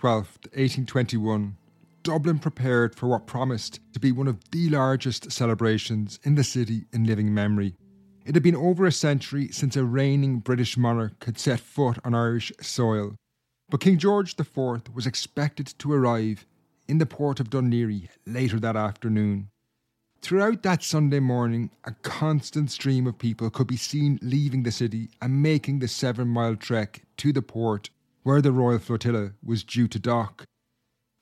12th, 1821, Dublin prepared for what promised to be one of the largest celebrations in the city in living memory. It had been over a century since a reigning British monarch had set foot on Irish soil, but King George IV was expected to arrive in the port of Laoghaire later that afternoon. Throughout that Sunday morning, a constant stream of people could be seen leaving the city and making the seven mile trek to the port where the Royal Flotilla was due to dock.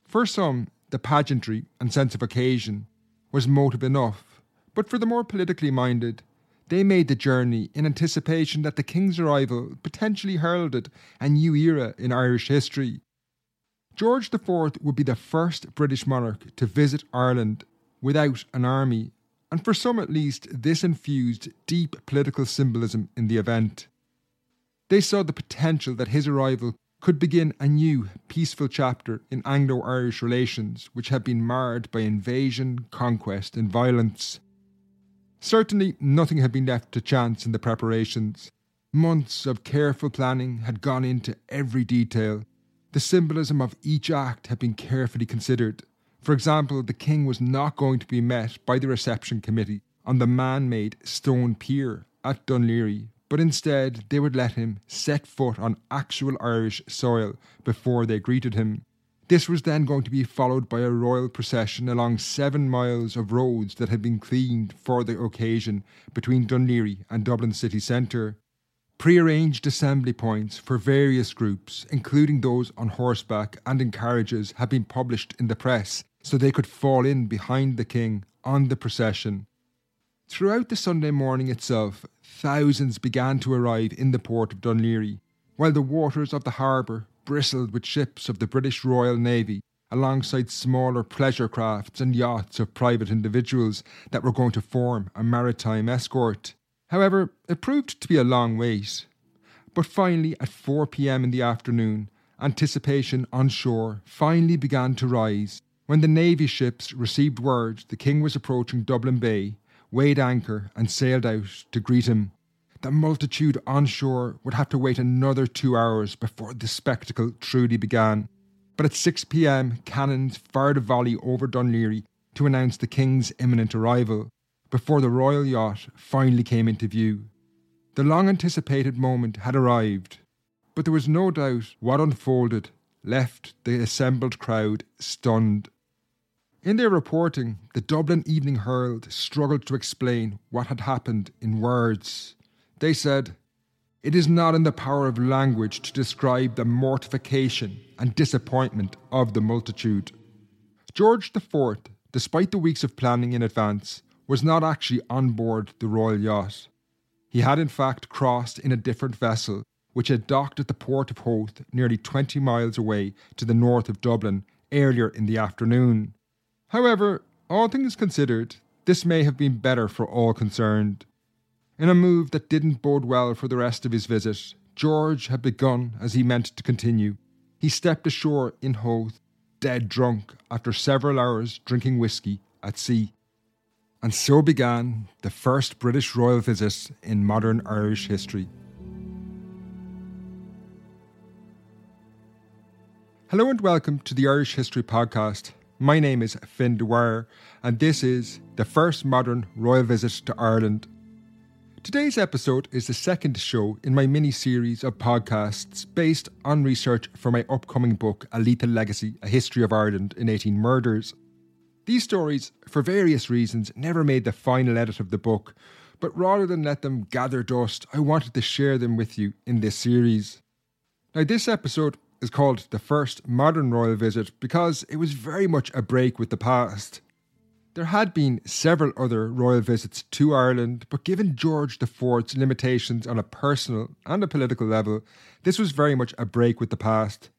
For some, the pageantry and sense of occasion was motive enough, but for the more politically minded, they made the journey in anticipation that the King's arrival potentially heralded a new era in Irish history. George IV would be the first British monarch to visit Ireland without an army, and for some at least, this infused deep political symbolism in the event. They saw the potential that his arrival could begin a new, peaceful chapter in Anglo Irish relations which had been marred by invasion, conquest, and violence. Certainly, nothing had been left to chance in the preparations. Months of careful planning had gone into every detail. The symbolism of each act had been carefully considered. For example, the king was not going to be met by the reception committee on the man made stone pier at Laoghaire, but instead they would let him set foot on actual Irish soil before they greeted him. This was then going to be followed by a royal procession along seven miles of roads that had been cleaned for the occasion between Laoghaire and Dublin city centre. Pre-arranged assembly points for various groups, including those on horseback and in carriages, had been published in the press so they could fall in behind the king on the procession. Throughout the Sunday morning itself, thousands began to arrive in the port of Laoghaire, while the waters of the harbour bristled with ships of the British Royal Navy alongside smaller pleasure crafts and yachts of private individuals that were going to form a maritime escort. However, it proved to be a long wait. But finally, at 4 pm in the afternoon, anticipation on shore finally began to rise when the Navy ships received word the King was approaching Dublin Bay, weighed anchor and sailed out to greet him. The multitude on shore would have to wait another two hours before the spectacle truly began. But at 6 pm, cannons fired a volley over Laoghaire to announce the King's imminent arrival, before the royal yacht finally came into view. The long anticipated moment had arrived, but there was no doubt what unfolded left the assembled crowd stunned. In their reporting, the Dublin Evening Herald struggled to explain what had happened in words. They said, It is not in the power of language to describe the mortification and disappointment of the multitude. George IV, despite the weeks of planning in advance, was not actually on board the royal yacht. He had in fact crossed in a different vessel, which had docked at the port of Howth, nearly 20 miles away to the north of Dublin, earlier in the afternoon. However, all things considered, this may have been better for all concerned. In a move that didn't bode well for the rest of his visit, George had begun as he meant to continue. He stepped ashore in Howth, dead drunk after several hours drinking whisky at sea. And so began the first British royal visit in modern Irish history. Hello and welcome to the Irish History Podcast. My name is Fin Dwyer, and this is the first modern royal visit to Ireland. Today's episode is the second show in my mini series of podcasts based on research for my upcoming book, A Lethal Legacy A History of Ireland in 18 Murders. These stories, for various reasons, never made the final edit of the book, but rather than let them gather dust, I wanted to share them with you in this series. Now, this episode is called The First Modern Royal Visit because it was very much a break with the past. There had been several other royal visits to Ireland, but given George IV's limitations on a personal and a political level, this was very much a break with the past.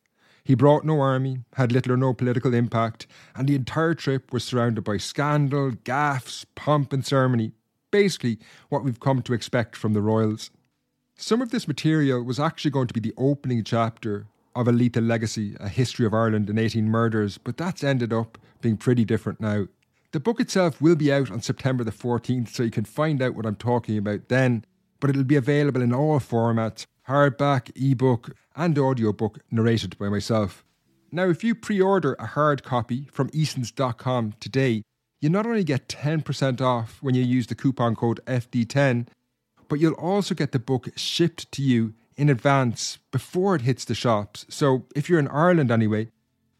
He brought no army, had little or no political impact, and the entire trip was surrounded by scandal, gaffes, pomp, and ceremony. Basically, what we've come to expect from the royals. Some of this material was actually going to be the opening chapter of A Lethal Legacy, A History of Ireland in 18 Murders, but that's ended up being pretty different now. The book itself will be out on September the 14th, so you can find out what I'm talking about then, but it'll be available in all formats hardback, ebook, and audiobook narrated by myself. Now, if you pre order a hard copy from easons.com today, you not only get 10% off when you use the coupon code FD10, but you'll also get the book shipped to you in advance before it hits the shops. So, if you're in Ireland anyway,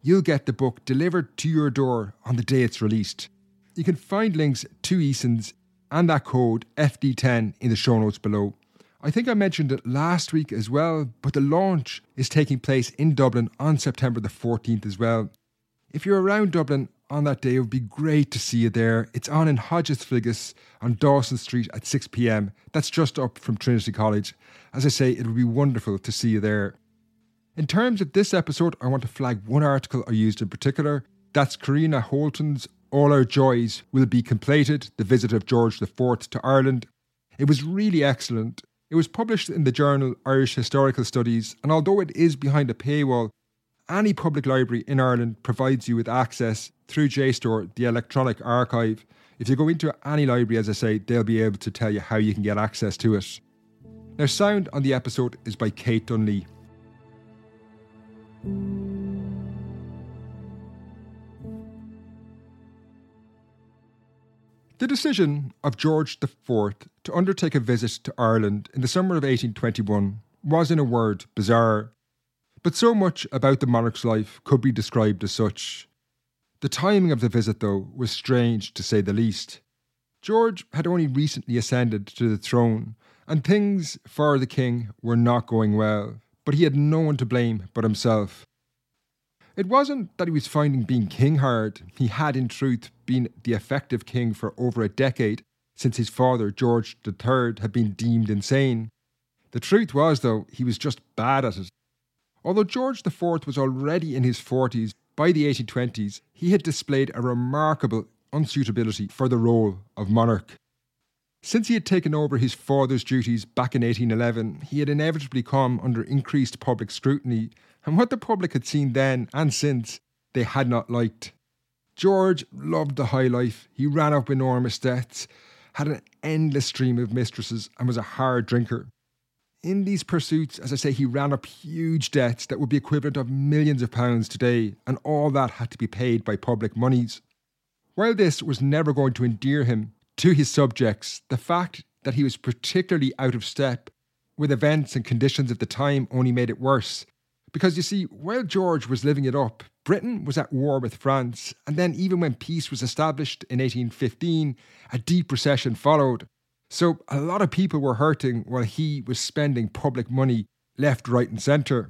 you'll get the book delivered to your door on the day it's released. You can find links to Eason's and that code FD10 in the show notes below. I think I mentioned it last week as well, but the launch is taking place in Dublin on September the 14th as well. If you're around Dublin on that day, it would be great to see you there. It's on in Hodges Figgis on Dawson Street at 6 pm. That's just up from Trinity College. As I say, it would be wonderful to see you there. In terms of this episode, I want to flag one article I used in particular. That's Karina Holton's all Our Joys Will Be Completed The Visit of George IV to Ireland. It was really excellent. It was published in the journal Irish Historical Studies, and although it is behind a paywall, any public library in Ireland provides you with access through JSTOR, the electronic archive. If you go into any library, as I say, they'll be able to tell you how you can get access to it. Now, sound on the episode is by Kate Dunley. The decision of George IV to undertake a visit to Ireland in the summer of 1821 was, in a word, bizarre. But so much about the monarch's life could be described as such. The timing of the visit, though, was strange to say the least. George had only recently ascended to the throne, and things for the king were not going well, but he had no one to blame but himself. It wasn't that he was finding being king hard. He had, in truth, been the effective king for over a decade since his father, George III, had been deemed insane. The truth was, though, he was just bad at it. Although George IV was already in his 40s, by the 1820s, he had displayed a remarkable unsuitability for the role of monarch. Since he had taken over his father's duties back in 1811, he had inevitably come under increased public scrutiny and what the public had seen then and since they had not liked. George loved the high life. He ran up enormous debts, had an endless stream of mistresses, and was a hard drinker. In these pursuits, as I say, he ran up huge debts that would be equivalent of millions of pounds today, and all that had to be paid by public monies. While this was never going to endear him to his subjects, the fact that he was particularly out of step with events and conditions of the time only made it worse, because you see, while George was living it up, Britain was at war with France, and then even when peace was established in 1815, a deep recession followed. So a lot of people were hurting while he was spending public money left, right, and centre.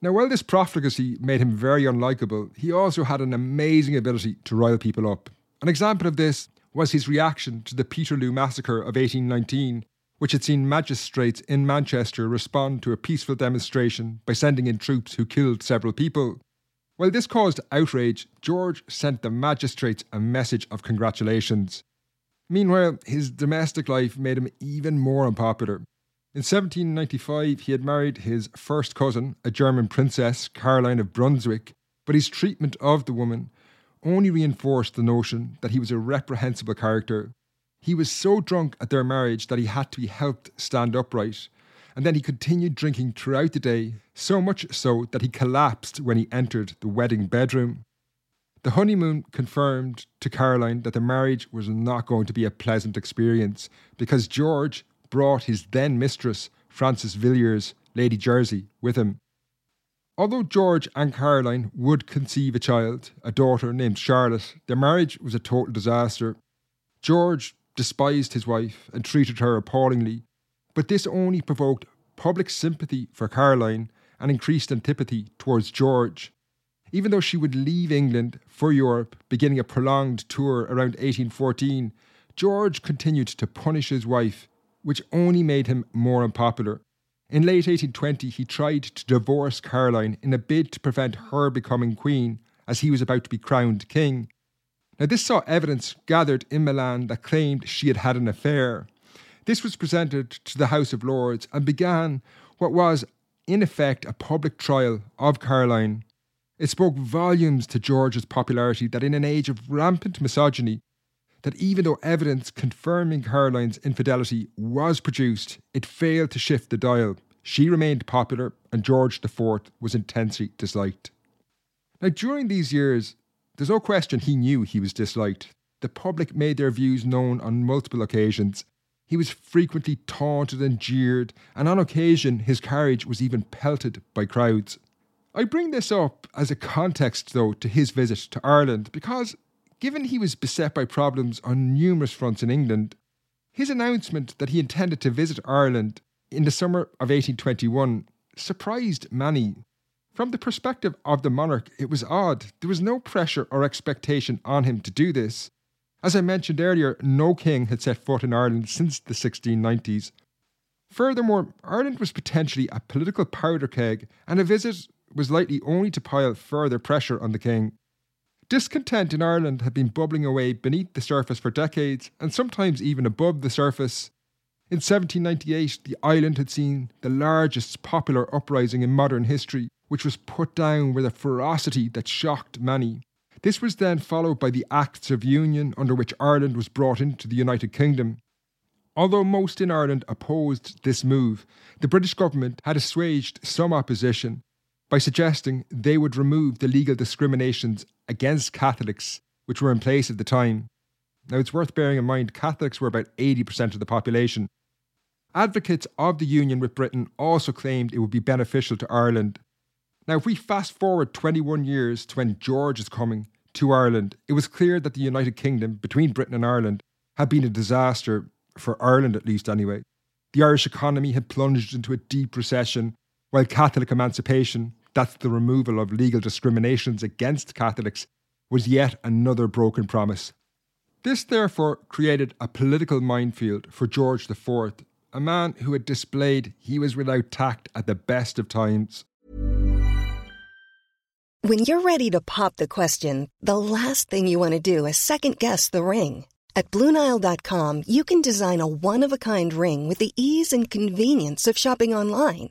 Now, while this profligacy made him very unlikable, he also had an amazing ability to rile people up. An example of this was his reaction to the Peterloo massacre of 1819, which had seen magistrates in Manchester respond to a peaceful demonstration by sending in troops who killed several people. While this caused outrage, George sent the magistrates a message of congratulations. Meanwhile, his domestic life made him even more unpopular. In 1795, he had married his first cousin, a German princess, Caroline of Brunswick, but his treatment of the woman only reinforced the notion that he was a reprehensible character he was so drunk at their marriage that he had to be helped stand upright. And then he continued drinking throughout the day, so much so that he collapsed when he entered the wedding bedroom. The honeymoon confirmed to Caroline that the marriage was not going to be a pleasant experience because George, brought his then mistress, Frances Villiers, Lady Jersey, with him. Although George and Caroline would conceive a child, a daughter named Charlotte, their marriage was a total disaster. George despised his wife and treated her appallingly, but this only provoked public sympathy for Caroline and increased antipathy towards George. Even though she would leave England for Europe, beginning a prolonged tour around 1814, George continued to punish his wife, which only made him more unpopular. In late 1820, he tried to divorce Caroline in a bid to prevent her becoming queen, as he was about to be crowned king. Now, this saw evidence gathered in Milan that claimed she had had an affair. This was presented to the House of Lords and began what was, in effect, a public trial of Caroline. It spoke volumes to George's popularity that in an age of rampant misogyny, that even though evidence confirming Caroline's infidelity was produced, it failed to shift the dial. She remained popular, and George IV was intensely disliked. Now, during these years, there's no question he knew he was disliked. The public made their views known on multiple occasions. He was frequently taunted and jeered, and on occasion his carriage was even pelted by crowds. I bring this up as a context, though, to his visit to Ireland because Given he was beset by problems on numerous fronts in England, his announcement that he intended to visit Ireland in the summer of 1821 surprised many. From the perspective of the monarch, it was odd. There was no pressure or expectation on him to do this. As I mentioned earlier, no king had set foot in Ireland since the 1690s. Furthermore, Ireland was potentially a political powder keg, and a visit was likely only to pile further pressure on the king. Discontent in Ireland had been bubbling away beneath the surface for decades, and sometimes even above the surface. In 1798, the island had seen the largest popular uprising in modern history, which was put down with a ferocity that shocked many. This was then followed by the Acts of Union, under which Ireland was brought into the United Kingdom. Although most in Ireland opposed this move, the British government had assuaged some opposition by suggesting they would remove the legal discriminations against Catholics which were in place at the time. Now, it's worth bearing in mind Catholics were about 80% of the population. Advocates of the union with Britain also claimed it would be beneficial to Ireland. Now, if we fast forward 21 years to when George is coming to Ireland, it was clear that the United Kingdom between Britain and Ireland had been a disaster, for Ireland at least anyway. The Irish economy had plunged into a deep recession, while Catholic emancipation that's the removal of legal discriminations against Catholics, was yet another broken promise. This therefore created a political minefield for George IV, a man who had displayed he was without tact at the best of times. When you're ready to pop the question, the last thing you want to do is second guess the ring. At Bluenile.com, you can design a one of a kind ring with the ease and convenience of shopping online.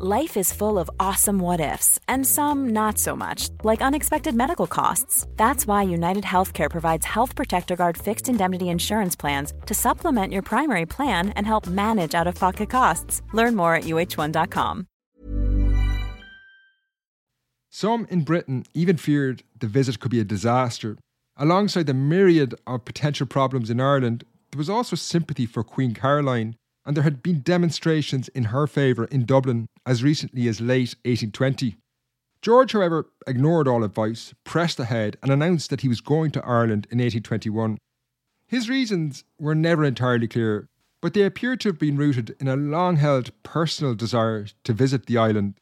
Life is full of awesome what ifs, and some not so much, like unexpected medical costs. That's why United Healthcare provides Health Protector Guard fixed indemnity insurance plans to supplement your primary plan and help manage out of pocket costs. Learn more at uhone.com. Some in Britain even feared the visit could be a disaster. Alongside the myriad of potential problems in Ireland, there was also sympathy for Queen Caroline and there had been demonstrations in her favour in Dublin as recently as late 1820. George, however, ignored all advice, pressed ahead, and announced that he was going to Ireland in 1821. His reasons were never entirely clear, but they appear to have been rooted in a long held personal desire to visit the island.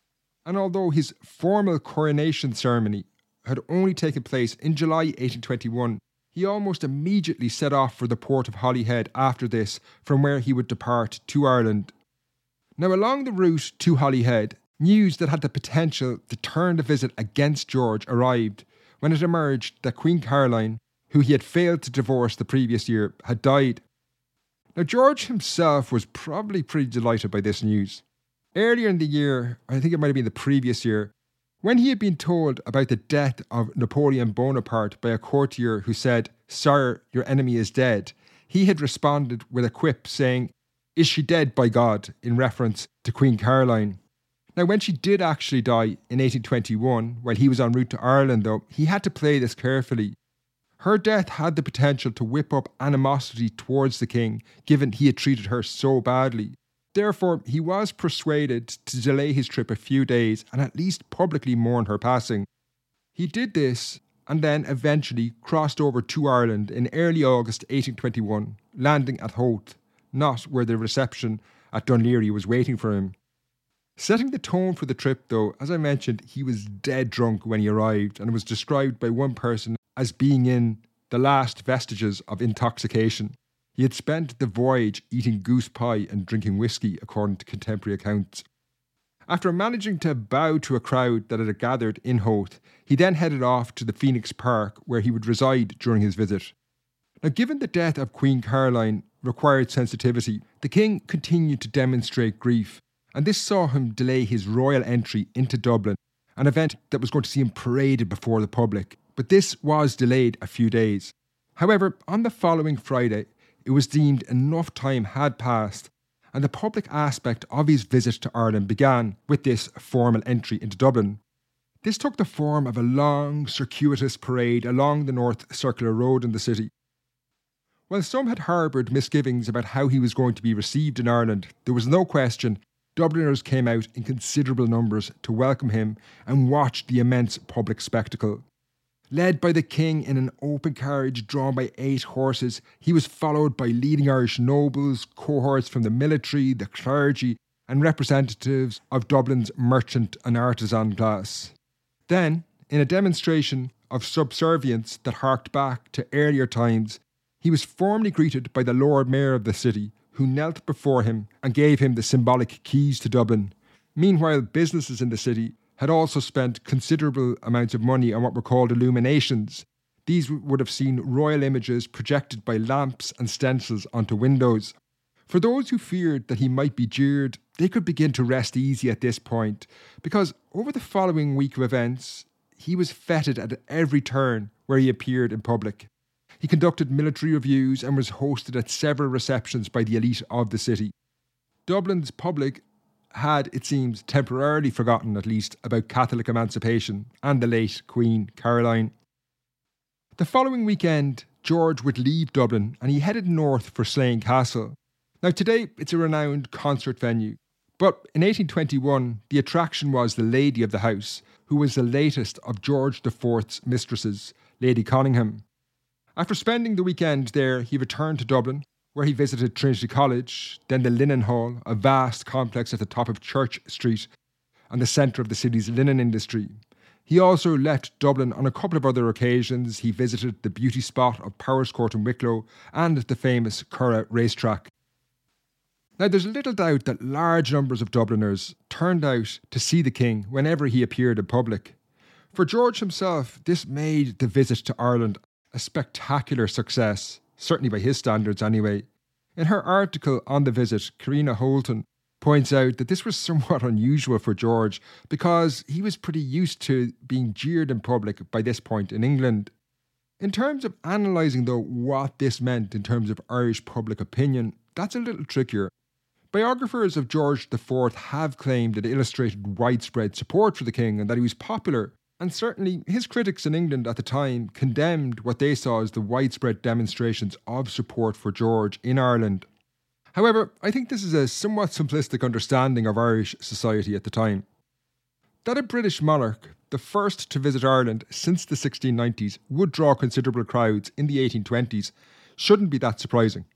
And although his formal coronation ceremony had only taken place in July 1821, he almost immediately set off for the port of Holyhead after this, from where he would depart to Ireland. Now, along the route to Holyhead, news that had the potential to turn the visit against George arrived when it emerged that Queen Caroline, who he had failed to divorce the previous year, had died. Now, George himself was probably pretty delighted by this news. Earlier in the year, I think it might have been the previous year, When he had been told about the death of Napoleon Bonaparte by a courtier who said, Sir, your enemy is dead, he had responded with a quip saying, Is she dead by God? in reference to Queen Caroline. Now, when she did actually die in 1821, while he was en route to Ireland, though, he had to play this carefully. Her death had the potential to whip up animosity towards the king, given he had treated her so badly. Therefore, he was persuaded to delay his trip a few days and at least publicly mourn her passing. He did this and then eventually crossed over to Ireland in early August 1821, landing at Howth, not where the reception at Laoghaire was waiting for him. Setting the tone for the trip, though, as I mentioned, he was dead drunk when he arrived and was described by one person as being in the last vestiges of intoxication. He had spent the voyage eating goose pie and drinking whisky, according to contemporary accounts. After managing to bow to a crowd that had gathered in Howth, he then headed off to the Phoenix Park where he would reside during his visit. Now, given the death of Queen Caroline required sensitivity, the king continued to demonstrate grief, and this saw him delay his royal entry into Dublin, an event that was going to see him paraded before the public. But this was delayed a few days. However, on the following Friday, it was deemed enough time had passed, and the public aspect of his visit to Ireland began with this formal entry into Dublin. This took the form of a long, circuitous parade along the North Circular Road in the city. While some had harboured misgivings about how he was going to be received in Ireland, there was no question Dubliners came out in considerable numbers to welcome him and watch the immense public spectacle. Led by the king in an open carriage drawn by eight horses, he was followed by leading Irish nobles, cohorts from the military, the clergy, and representatives of Dublin's merchant and artisan class. Then, in a demonstration of subservience that harked back to earlier times, he was formally greeted by the Lord Mayor of the city, who knelt before him and gave him the symbolic keys to Dublin. Meanwhile, businesses in the city had also spent considerable amounts of money on what were called illuminations. These would have seen royal images projected by lamps and stencils onto windows. For those who feared that he might be jeered, they could begin to rest easy at this point, because over the following week of events, he was feted at every turn where he appeared in public. He conducted military reviews and was hosted at several receptions by the elite of the city. Dublin's public had, it seems, temporarily forgotten at least about Catholic emancipation and the late Queen Caroline. The following weekend, George would leave Dublin and he headed north for Slane Castle. Now, today it's a renowned concert venue, but in 1821, the attraction was the lady of the house, who was the latest of George IV's mistresses, Lady Conyngham. After spending the weekend there, he returned to Dublin where he visited Trinity College, then the Linen Hall, a vast complex at the top of Church Street and the centre of the city's linen industry. He also left Dublin on a couple of other occasions. He visited the beauty spot of Powerscourt in Wicklow and the famous Curragh racetrack. Now, there's little doubt that large numbers of Dubliners turned out to see the King whenever he appeared in public. For George himself, this made the visit to Ireland a spectacular success certainly by his standards anyway. In her article on the visit, Karina Holton points out that this was somewhat unusual for George because he was pretty used to being jeered in public by this point in England. In terms of analysing, though, what this meant in terms of Irish public opinion, that's a little trickier. Biographers of George IV have claimed that it illustrated widespread support for the king and that he was popular, and certainly, his critics in England at the time condemned what they saw as the widespread demonstrations of support for George in Ireland. However, I think this is a somewhat simplistic understanding of Irish society at the time. That a British monarch, the first to visit Ireland since the 1690s, would draw considerable crowds in the 1820s shouldn't be that surprising.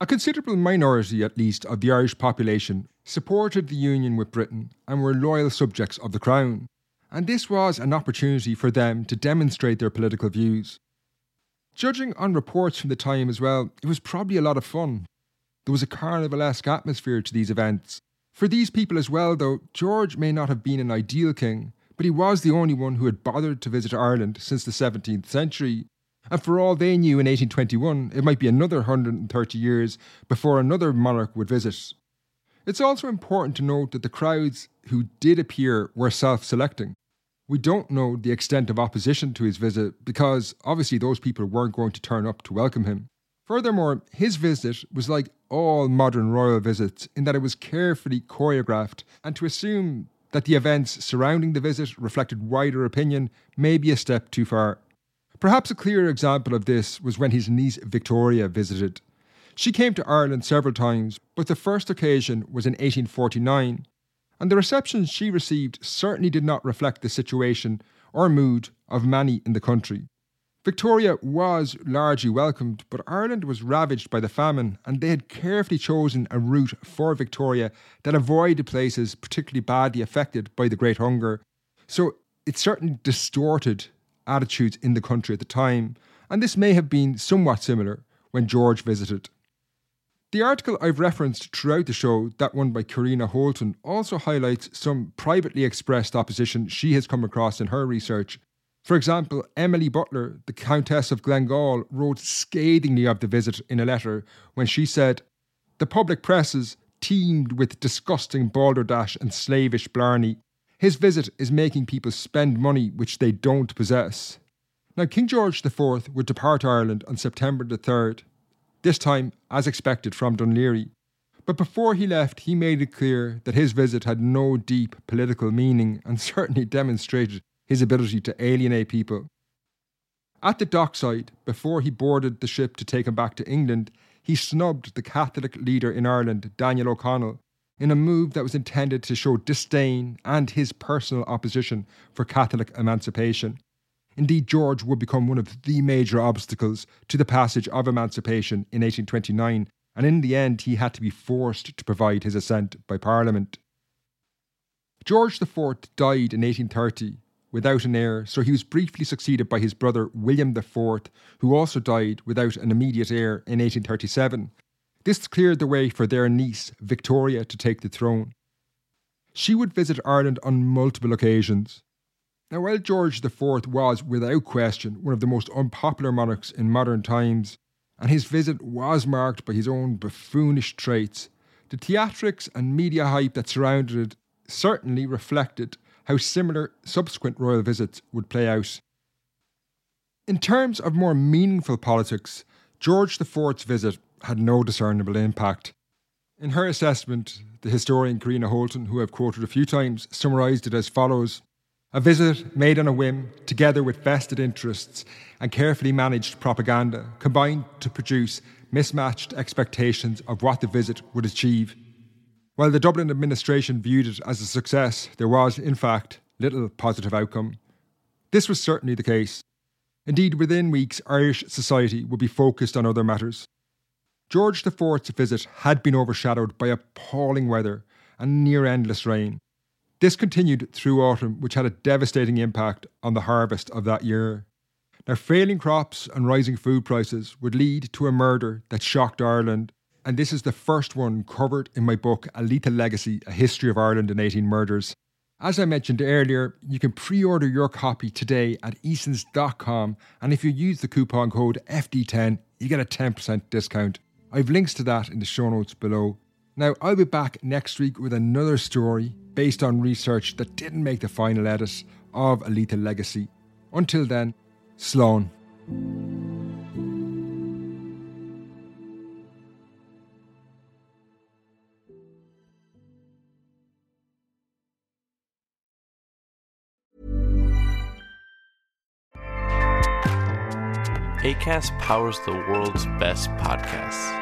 A considerable minority, at least, of the Irish population supported the union with Britain and were loyal subjects of the Crown and this was an opportunity for them to demonstrate their political views. Judging on reports from the time as well, it was probably a lot of fun. There was a carnivalesque atmosphere to these events. For these people as well, though, George may not have been an ideal king, but he was the only one who had bothered to visit Ireland since the 17th century. And for all they knew in 1821, it might be another 130 years before another monarch would visit. It's also important to note that the crowds who did appear were self selecting. We don't know the extent of opposition to his visit because obviously those people weren't going to turn up to welcome him. Furthermore, his visit was like all modern royal visits in that it was carefully choreographed, and to assume that the events surrounding the visit reflected wider opinion may be a step too far. Perhaps a clearer example of this was when his niece Victoria visited. She came to Ireland several times, but the first occasion was in 1849, and the reception she received certainly did not reflect the situation or mood of many in the country. Victoria was largely welcomed, but Ireland was ravaged by the famine, and they had carefully chosen a route for Victoria that avoided places particularly badly affected by the Great Hunger. So it certainly distorted attitudes in the country at the time, and this may have been somewhat similar when George visited. The article I've referenced throughout the show, that one by Karina Holton, also highlights some privately expressed opposition she has come across in her research for example, Emily Butler, the Countess of Glengall, wrote scathingly of the visit in a letter when she said, The public presses teemed with disgusting balderdash and slavish blarney. His visit is making people spend money which they don't possess. Now, King George IV would depart Ireland on September the 3rd, this time, as expected, from Laoghaire. But before he left, he made it clear that his visit had no deep political meaning and certainly demonstrated his ability to alienate people. At the dockside, before he boarded the ship to take him back to England, he snubbed the Catholic leader in Ireland, Daniel O'Connell, in a move that was intended to show disdain and his personal opposition for Catholic emancipation. Indeed, George would become one of the major obstacles to the passage of emancipation in 1829, and in the end, he had to be forced to provide his assent by Parliament. George IV died in 1830 without an heir, so he was briefly succeeded by his brother William IV, who also died without an immediate heir in 1837. This cleared the way for their niece, Victoria, to take the throne. She would visit Ireland on multiple occasions. Now, while George IV was, without question, one of the most unpopular monarchs in modern times, and his visit was marked by his own buffoonish traits, the theatrics and media hype that surrounded it certainly reflected how similar subsequent royal visits would play out. In terms of more meaningful politics, George IV's visit had no discernible impact. In her assessment, the historian Karina Holton, who I've quoted a few times, summarised it as follows A visit made on a whim, together with vested interests and carefully managed propaganda, combined to produce mismatched expectations of what the visit would achieve. While the Dublin administration viewed it as a success, there was, in fact, little positive outcome. This was certainly the case. Indeed, within weeks, Irish society would be focused on other matters. George IV's visit had been overshadowed by appalling weather and near endless rain. This continued through autumn, which had a devastating impact on the harvest of that year. Now, failing crops and rising food prices would lead to a murder that shocked Ireland and this is the first one covered in my book, A Lethal Legacy A History of Ireland in 18 Murders. As I mentioned earlier, you can pre order your copy today at easons.com, and if you use the coupon code FD10, you get a 10% discount. I've links to that in the show notes below. Now, I'll be back next week with another story based on research that didn't make the final edit of A Lethal Legacy. Until then, Slán. ACAST powers the world's best podcasts.